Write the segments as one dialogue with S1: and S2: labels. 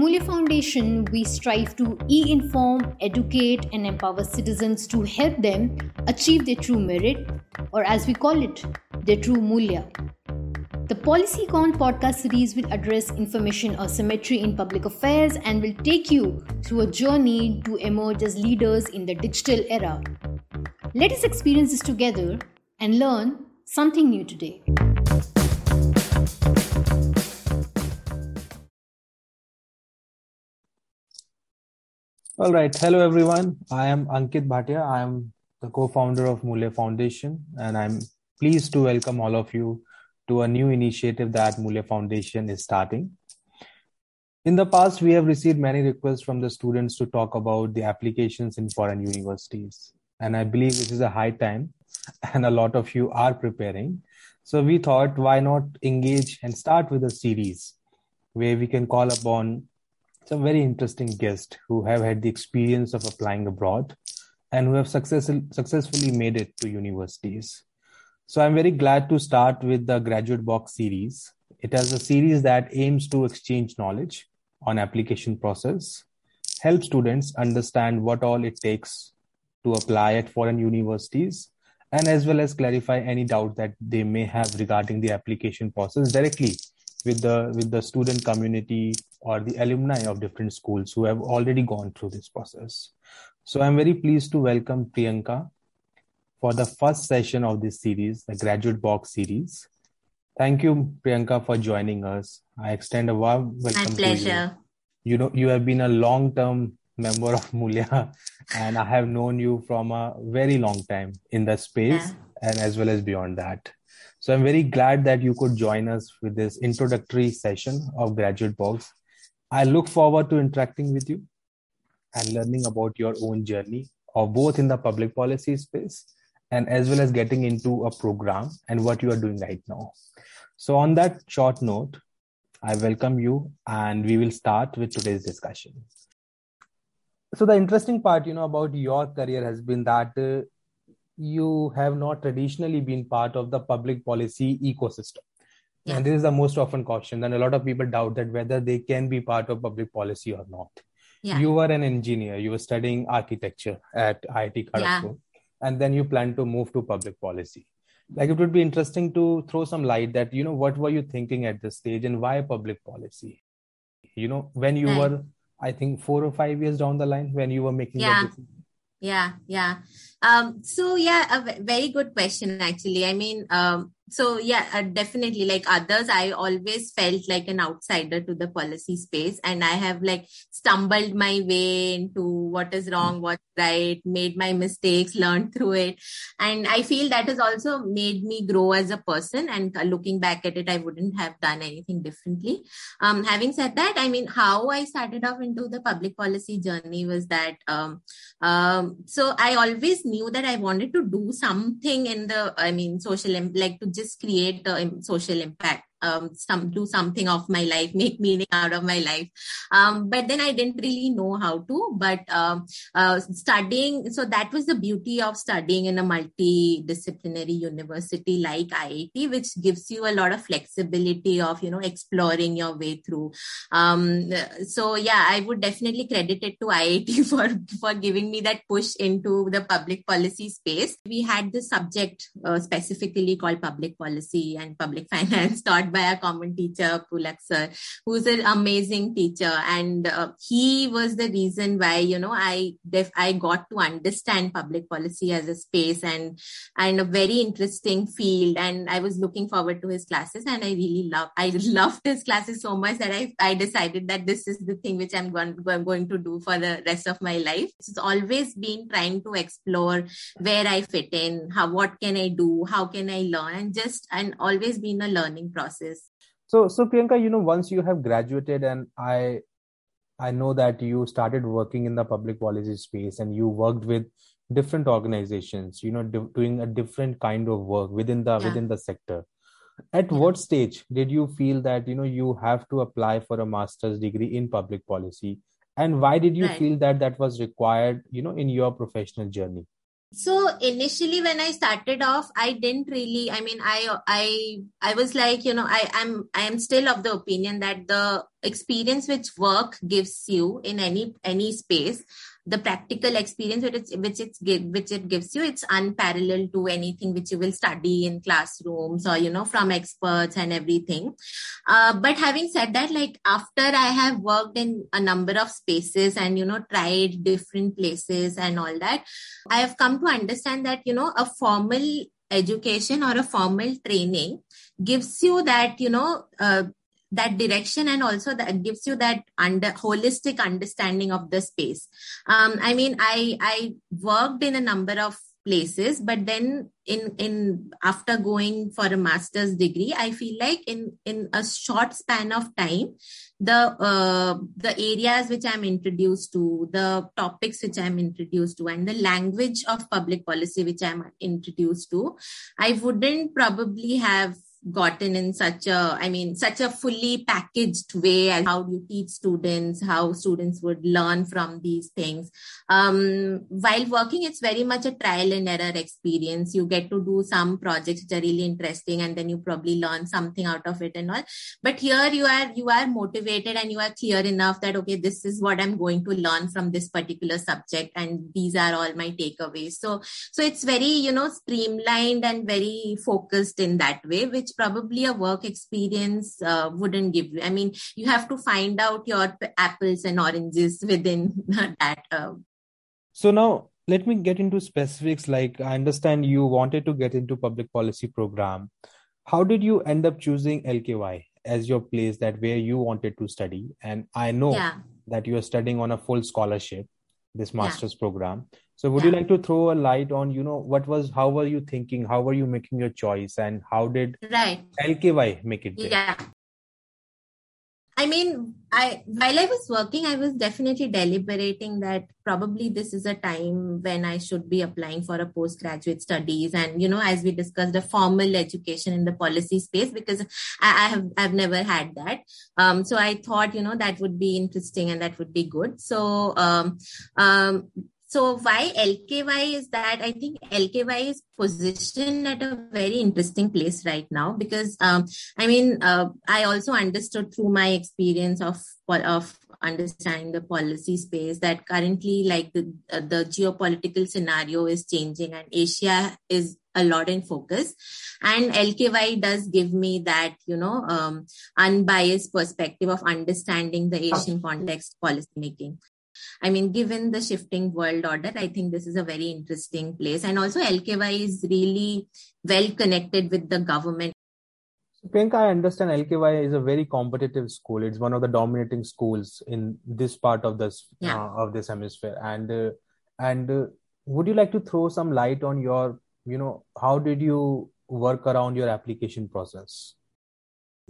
S1: Mulya Foundation, we strive to e inform, educate, and empower citizens to help them achieve their true merit, or as we call it, their true Mulya. The PolicyCon podcast series will address information asymmetry in public affairs and will take you through a journey to emerge as leaders in the digital era. Let us experience this together and learn something new today.
S2: All right. Hello, everyone. I am Ankit Bhatia. I am the co-founder of Mulya Foundation, and I'm pleased to welcome all of you to a new initiative that Mulya Foundation is starting. In the past, we have received many requests from the students to talk about the applications in foreign universities. And I believe this is a high time, and a lot of you are preparing. So we thought, why not engage and start with a series where we can call upon some very interesting guests who have had the experience of applying abroad and who have success, successfully made it to universities. So I'm very glad to start with the Graduate Box series. It is a series that aims to exchange knowledge on application process, help students understand what all it takes to apply at foreign universities, and as well as clarify any doubt that they may have regarding the application process directly with the with the student community or the alumni of different schools who have already gone through this process. So I'm very pleased to welcome Priyanka for the first session of this series, the Graduate Box series. Thank you, Priyanka, for joining us. I extend a warm welcome
S3: My pleasure.
S2: you. You know, you have been a long-term member of Mulya, and I have known you from a very long time in the space yeah. and as well as beyond that. So I'm very glad that you could join us with this introductory session of Graduate Box. I look forward to interacting with you and learning about your own journey of both in the public policy space and as well as getting into a program and what you are doing right now. So on that short note, I welcome you and we will start with today's discussion. So the interesting part, you know, about your career has been that uh, you have not traditionally been part of the public policy ecosystem. Yeah. And this is the most often question. And a lot of people doubt that whether they can be part of public policy or not. Yeah. You were an engineer, you were studying architecture at IIT Kharagpur, yeah. and then you plan to move to public policy. Like it would be interesting to throw some light that, you know, what were you thinking at this stage and why public policy? You know, when you right. were, I think, four or five years down the line, when you were making
S3: yeah.
S2: decision
S3: yeah yeah. Um so yeah a very good question actually. I mean um so yeah uh, definitely like others i always felt like an outsider to the policy space and i have like stumbled my way into what is wrong what's right made my mistakes learned through it. And i feel that has also made me grow as a person and uh, looking back at it i wouldn't have done anything differently. Um having said that i mean how i started off into the public policy journey was that um um so i always knew that i wanted to do something in the i mean social like to just create the social impact um, some do something of my life, make meaning out of my life. Um, but then I didn't really know how to. But um, uh, studying, so that was the beauty of studying in a multidisciplinary university like IIT, which gives you a lot of flexibility of you know exploring your way through. Um, so yeah, I would definitely credit it to IIT for for giving me that push into the public policy space. We had the subject uh, specifically called public policy and public finance taught by a common teacher, Pulak sir, who's an amazing teacher. And uh, he was the reason why, you know, I, def- I got to understand public policy as a space and, and a very interesting field. And I was looking forward to his classes and I really love, I loved his classes so much that I, I decided that this is the thing which I'm going, going to do for the rest of my life. It's always been trying to explore where I fit in, how, what can I do, how can I learn and just, and always been a learning process process
S2: so so priyanka you know once you have graduated and i i know that you started working in the public policy space and you worked with different organizations you know do, doing a different kind of work within the yeah. within the sector at yeah. what stage did you feel that you know you have to apply for a master's degree in public policy and why did you right. feel that that was required you know in your professional journey
S3: so initially when i started off i didn't really i mean i i i was like you know i am i am still of the opinion that the experience which work gives you in any any space the practical experience which it, which it's which it gives you it's unparalleled to anything which you will study in classrooms or you know from experts and everything. Uh, but having said that like after i have worked in a number of spaces and you know tried different places and all that i have come to understand that you know a formal education or a formal training gives you that you know uh, that direction and also that gives you that under holistic understanding of the space. Um, i mean i i worked in a number of places but then in in after going for a master's degree i feel like in in a short span of time the uh, the areas which i'm introduced to the topics which i'm introduced to and the language of public policy which i'm introduced to i wouldn't probably have gotten in such a i mean such a fully packaged way and how you teach students how students would learn from these things. Um, while working it's very much a trial and error experience. You get to do some projects which are really interesting and then you probably learn something out of it and all. But here you are you are motivated and you are clear enough that okay this is what i'm going to learn from this particular subject and these are all my takeaways. So so it's very you know streamlined and very focused in that way which which probably a work experience uh, wouldn't give you. I mean, you have to find out your apples and oranges within that. Uh,
S2: so now let me get into specifics. Like I understand you wanted to get into public policy program. How did you end up choosing LKY as your place that where you wanted to study? And I know yeah. that you are studying on a full scholarship, this master's yeah. program so would yeah. you like to throw a light on you know what was how were you thinking how were you making your choice and how did
S3: right
S2: lky make it
S3: there? yeah I mean, I while I was working, I was definitely deliberating that probably this is a time when I should be applying for a postgraduate studies, and you know, as we discussed, a formal education in the policy space because I, I have I've never had that. Um, so I thought, you know, that would be interesting and that would be good. So um, um, so why LKY is that? I think LKY is positioned at a very interesting place right now because um, I mean uh, I also understood through my experience of of understanding the policy space that currently like the uh, the geopolitical scenario is changing and Asia is a lot in focus. And lky does give me that you know um, unbiased perspective of understanding the asian context policy making I mean, given the shifting world order, I think this is a very interesting place. And also, LKY is really well connected with the government.
S2: So, Priyanka, I understand LKY is a very competitive school. It's one of the dominating schools in this part of this yeah. uh, of this hemisphere. And uh, and uh, would you like to throw some light on your, you know, how did you work around your application process?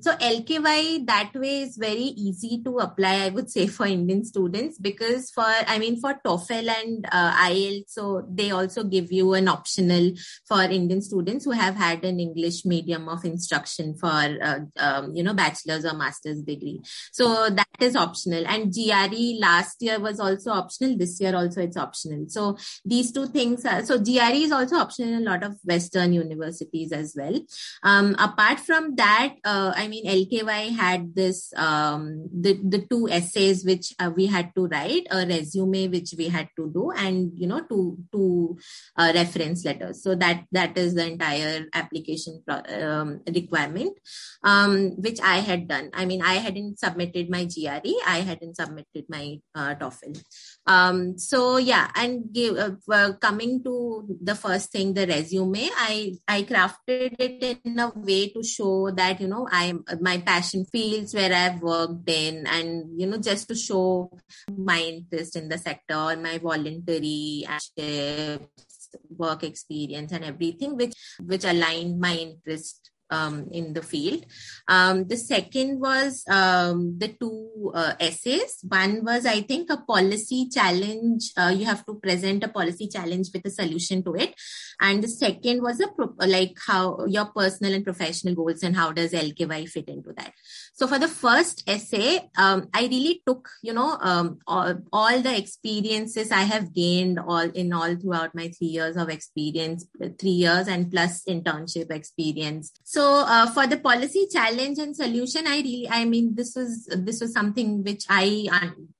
S3: So lky that way is very easy to apply i would say for indian students because for i mean for toefl and uh, ielts so they also give you an optional for indian students who have had an english medium of instruction for uh, um, you know bachelor's or master's degree. So that is optional. And gre last year was also optional. This year also it's optional. So these two things are so gre is also optional in a lot of western universities as well. Um, apart from that uh, I mean, LKY had this um, the the two essays which uh, we had to write, a resume which we had to do, and you know two two uh, reference letters. So that that is the entire application um, requirement, um, which I had done. I mean, I hadn't submitted my GRE, I hadn't submitted my uh, TOEFL. Um, so yeah, and give, uh, coming to the first thing, the resume, I I crafted it in a way to show that you know I my passion fields where I've worked in, and you know, just to show my interest in the sector, my voluntary work experience and everything, which which aligned my interest um, in the field. Um, the second was um, the two uh, essays. One was, I think, a policy challenge. Uh, you have to present a policy challenge with a solution to it. And the second was a pro- like how your personal and professional goals and how does LKY fit into that. So for the first essay, um, I really took, you know, um, all, all, the experiences I have gained all in all throughout my three years of experience, three years and plus internship experience. So uh, for the policy challenge and solution, I really, I mean, this was this was something which I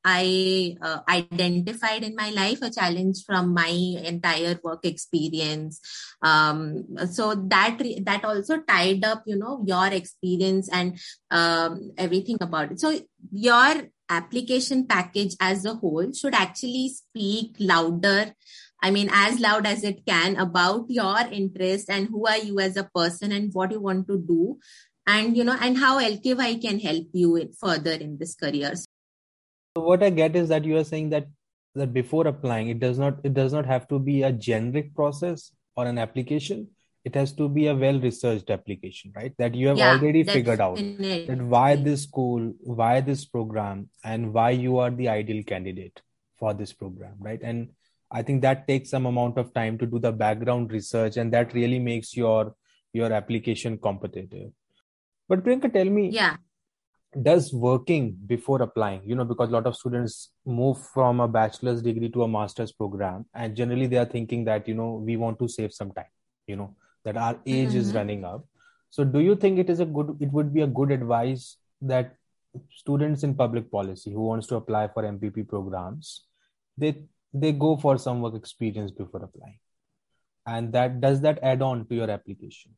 S3: I uh, identified in my life, a challenge from my entire work experience. Um, so that that also tied up, you know, your experience and um, everything about it. So your application package as a whole should actually speak louder I mean, as loud as it can about your interest and who are you as a person and what you want to do, and you know, and how LKY can help you further in this career.
S2: So what I get is that you are saying that that before applying, it does not it does not have to be a generic process or an application. It has to be a well researched application right? That you have yeah, already figured out that why this school why this program and why you are the ideal candidate for this program right? And i think that takes some amount of time to do the background research and that really makes your your application competitive. But priyanka tell me
S3: yeah.
S2: does working before applying you know because a lot of students move from a bachelor's degree to a master's program and generally they are thinking that you know we want to save some time you know that our age mm-hmm. is running up. So do you think it is a good it would be a good advice that students in public policy who wants to apply for mpp programs they they go for some work experience before applying. And that does that add on to your application?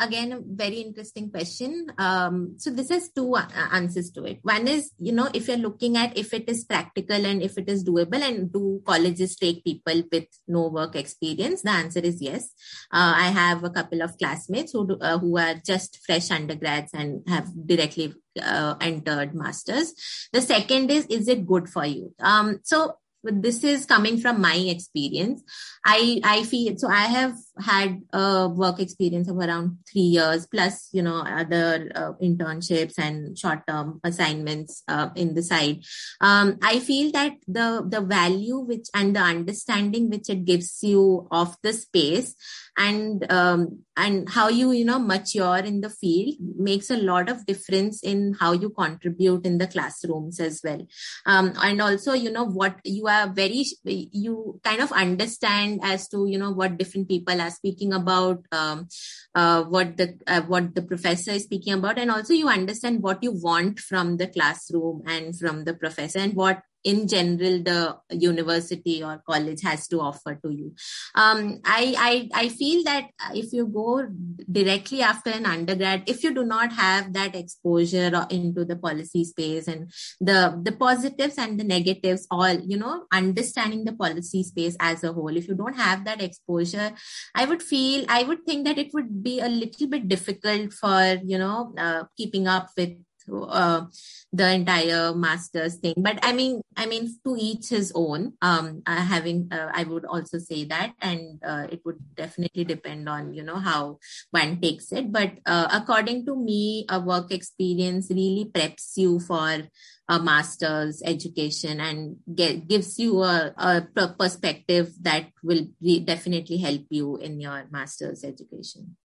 S3: Again a very interesting question. Um, so this has two uh, answers to it. One is you know if you're looking at if it is practical and if it is doable and do colleges take people with no work experience? The answer is yes. Uh, i have a couple of classmates who do, uh, who are just fresh undergrads and have directly uh, entered masters. The second is is it good for you? Um, so this is coming from my experience. I i feel so i have had a work experience of around 3 years plus you know other uh, internships and short term assignments uh, in the side. Um, i feel that the the value which and the understanding which it gives you of the space and um, and how you you know mature in the field makes a lot of difference in how you contribute in the classrooms as well. Um, and also you know what you are very you kind of understand as to you know what different people are speaking about um, uh, what the uh, what the professor is speaking about. And also you understand what you want from the classroom and from the professor and what in general the university or college has to offer to you. Um, I, I i feel that if you go directly after an undergrad if you do not have that exposure into the policy space and the the positives and the negatives all you know understanding the policy space as a whole if you don't have that exposure i would feel i would think that it would be a little bit difficult for you know uh, keeping up with uh, the entire masters thing. But i mean i mean to each his own. Um uh, having uh, i would also say that. And uh, it would definitely depend on you know how one takes it. But uh, according to me a work experience really preps you for a master's education and get, gives you a, a perspective that will definitely help you in your master's education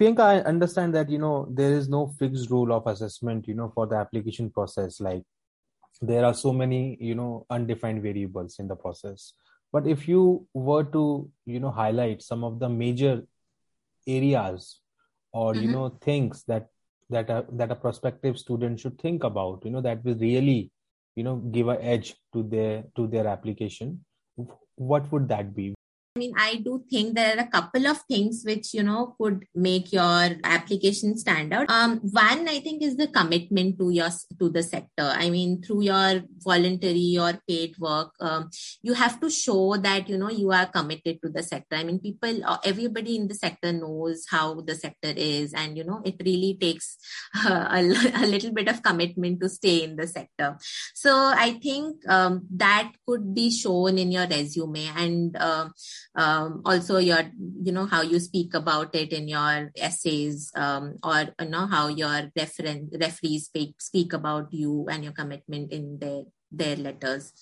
S2: Priyanka, I understand that you know there is no fixed rule of assessment, you know, for the application process. Like there are so many, you know, undefined variables in the process. But if you were to, you know, highlight some of the major areas or mm-hmm. you know things that that a, that a prospective student should think about, you know, that will really, you know, give an edge to their to their application, what would that be?
S3: I mean, I do think there are a couple of things which, you know, could make your application stand out. Um, one, I think is the commitment to your, to the sector. I mean, through your voluntary or paid work, um, you have to show that, you know, you are committed to the sector. I mean, people, uh, everybody in the sector knows how the sector is and, you know, it really takes uh, a, a, little bit of commitment to stay in the sector. So I think, um, that could be shown in your resume and, uh, um, also your you know how you speak about it in your essays um, or you know how your reference referees speak speak about you and your commitment in their their letters.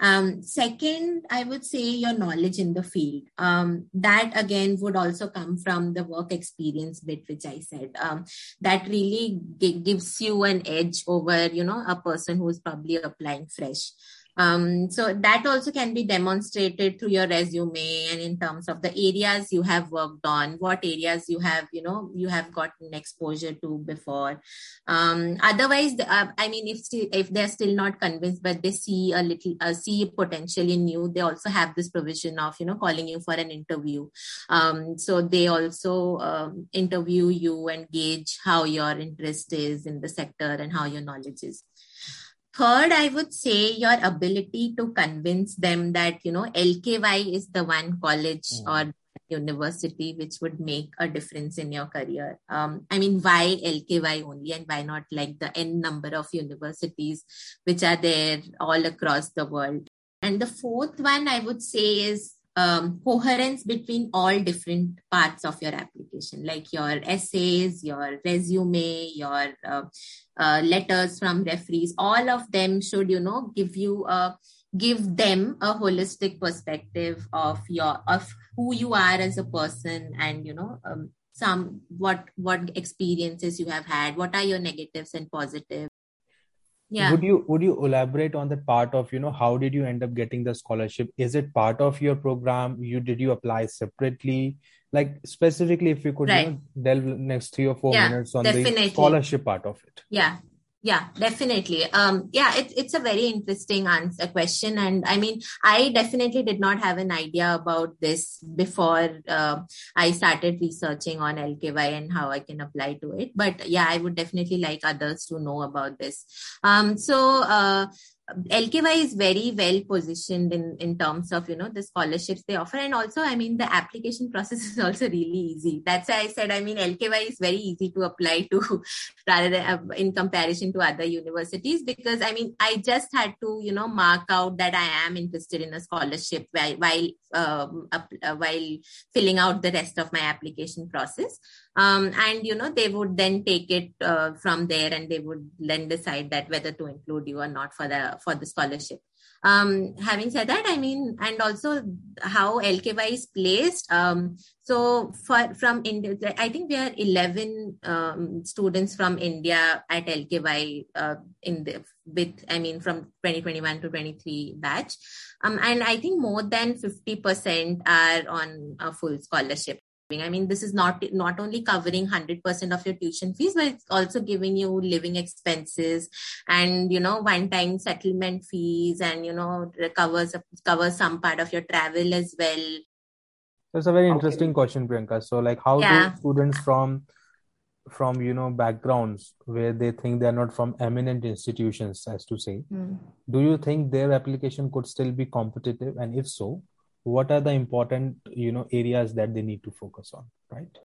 S3: Um, second, I would say your knowledge in the field. Um, that again would also come from the work experience bit, which I said. Um, that really g- gives you an edge over, you know, a person who is probably applying fresh. Um, so that also can be demonstrated through your resume and in terms of the areas you have worked on, what areas you have, you know, you have gotten exposure to before. Um, otherwise, uh, I mean, if if they're still not convinced, but they see a little, uh, see potential in you, they also have this provision of, you know, calling you for an interview. Um, so they also um, interview you and gauge how your interest is in the sector and how your knowledge is. Third, I would say your ability to convince them that, you know, LKY is the one college mm. or university which would make a difference in your career. Um, I mean, why LKY only and why not like the N number of universities which are there all across the world? And the fourth one I would say is um, coherence between all different parts of your application, like your essays, your resume, your uh, uh, letters from referees. All of them should, you know, give you a give them a holistic perspective of your of who you are as a person and you know um, some what what experiences you have had what are your negatives and positives
S2: yeah. Would you would you elaborate on that part of you know how did you end up getting the scholarship? Is it part of your program? You did you apply separately? Like specifically if you could right. you know, delve next three or four yeah, minutes on definitely. the scholarship part of it.
S3: Yeah yeah definitely. Um yeah it, it's a very interesting answer question. And i mean i definitely did not have an idea about this before uh, i started researching on lky and how i can apply to it. But yeah i would definitely like others to know about this. Um so uh, LKY is very well positioned in, in terms of, you know, the scholarships they offer. And also, I mean, the application process is also really easy. That's why I said, I mean, LKY is very easy to apply to rather than uh, in comparison to other universities because, I mean, I just had to, you know, mark out that I am interested in a scholarship while, while, um, uh, while filling out the rest of my application process um, and you know they would then take it uh, from there and they would then decide that whether to include you or not for the for the scholarship. Um, having said that i mean and also how lky is placed um, so for from india i think we are 11 um, students from india at lky uh, in the with i mean from 2021 to 23 batch. Um, and i think more than 50% are on a full scholarship I mean, this is not not only covering hundred percent of your tuition fees, but it's also giving you living expenses and you know one-time settlement fees, and you know covers covers some part of your travel as well.
S2: That's a very interesting okay. question, Priyanka. So, like, how yeah. do students from from you know backgrounds where they think they're not from eminent institutions, as to say, mm. do you think their application could still be competitive? And if so, what are the important you know areas that they need to focus on right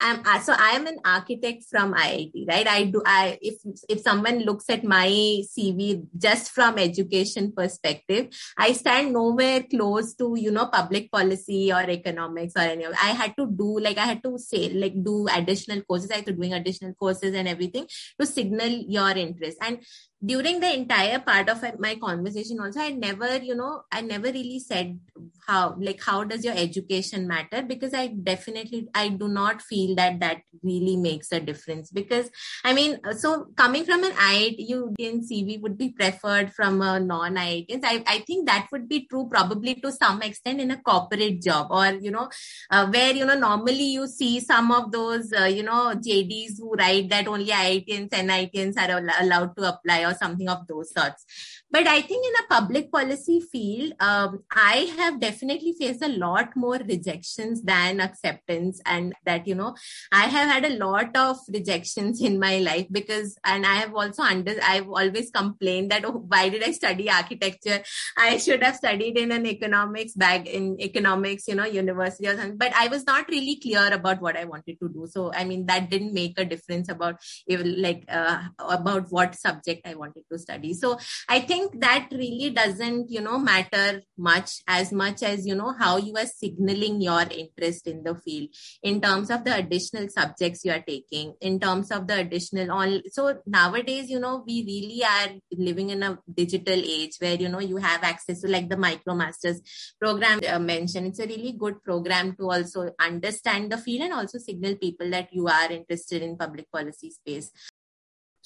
S3: I'm so I am an architect from IIT, right? I do. I if if someone looks at my CV just from education perspective, I stand nowhere close to you know public policy or economics or any. Of, I had to do like I had to say like do additional courses. I had to doing additional courses and everything to signal your interest. And during the entire part of my conversation also i never you know i never really said how like how does your education matter? Because i definitely i do not feel that that really makes a difference. Because i mean so coming from an iit cv would be preferred from a non iit I, I think that would be true probably to some extent in a corporate job or you know uh, where you know normally you see some of those uh, you know jd's who write that only iitns and itns are allowed to apply something of those sorts. But I think in a public policy field, um, I have definitely faced a lot more rejections than acceptance. And that, you know, I have had a lot of rejections in my life because, and I have also under, I've always complained that, oh, why did I study architecture? I should have studied in an economics bag in economics, you know, university or something. But I was not really clear about what I wanted to do. So, I mean, that didn't make a difference about, even like, uh, about what subject I wanted to study. So I think think that really doesn't, you know, matter much as much as, you know, how you are signaling your interest in the field in terms of the additional subjects you are taking, in terms of the additional all. So nowadays, you know, we really are living in a digital age where, you know, you have access to like the MicroMasters program uh, mentioned. It's a really good program to also understand the field and also signal people that you are interested in public policy space.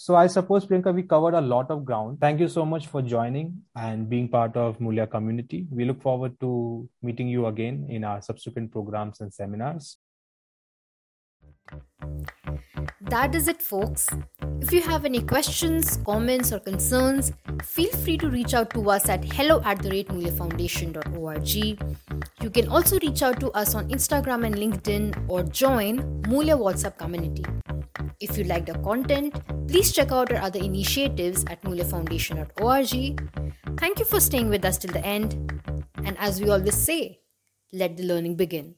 S2: So I suppose, Priyanka, we covered a lot of ground. Thank you so much for joining and being part of Mulya community. We look forward to meeting you again in our subsequent programs and seminars.
S1: That is it, folks. If you have any questions, comments, or concerns, feel free to reach out to us at hello at the rate. You can also reach out to us on Instagram and LinkedIn or join Mulya WhatsApp community. If you like the content, please check out our other initiatives at mulyafoundation.org. Thank you for staying with us till the end. And as we always say, let the learning begin.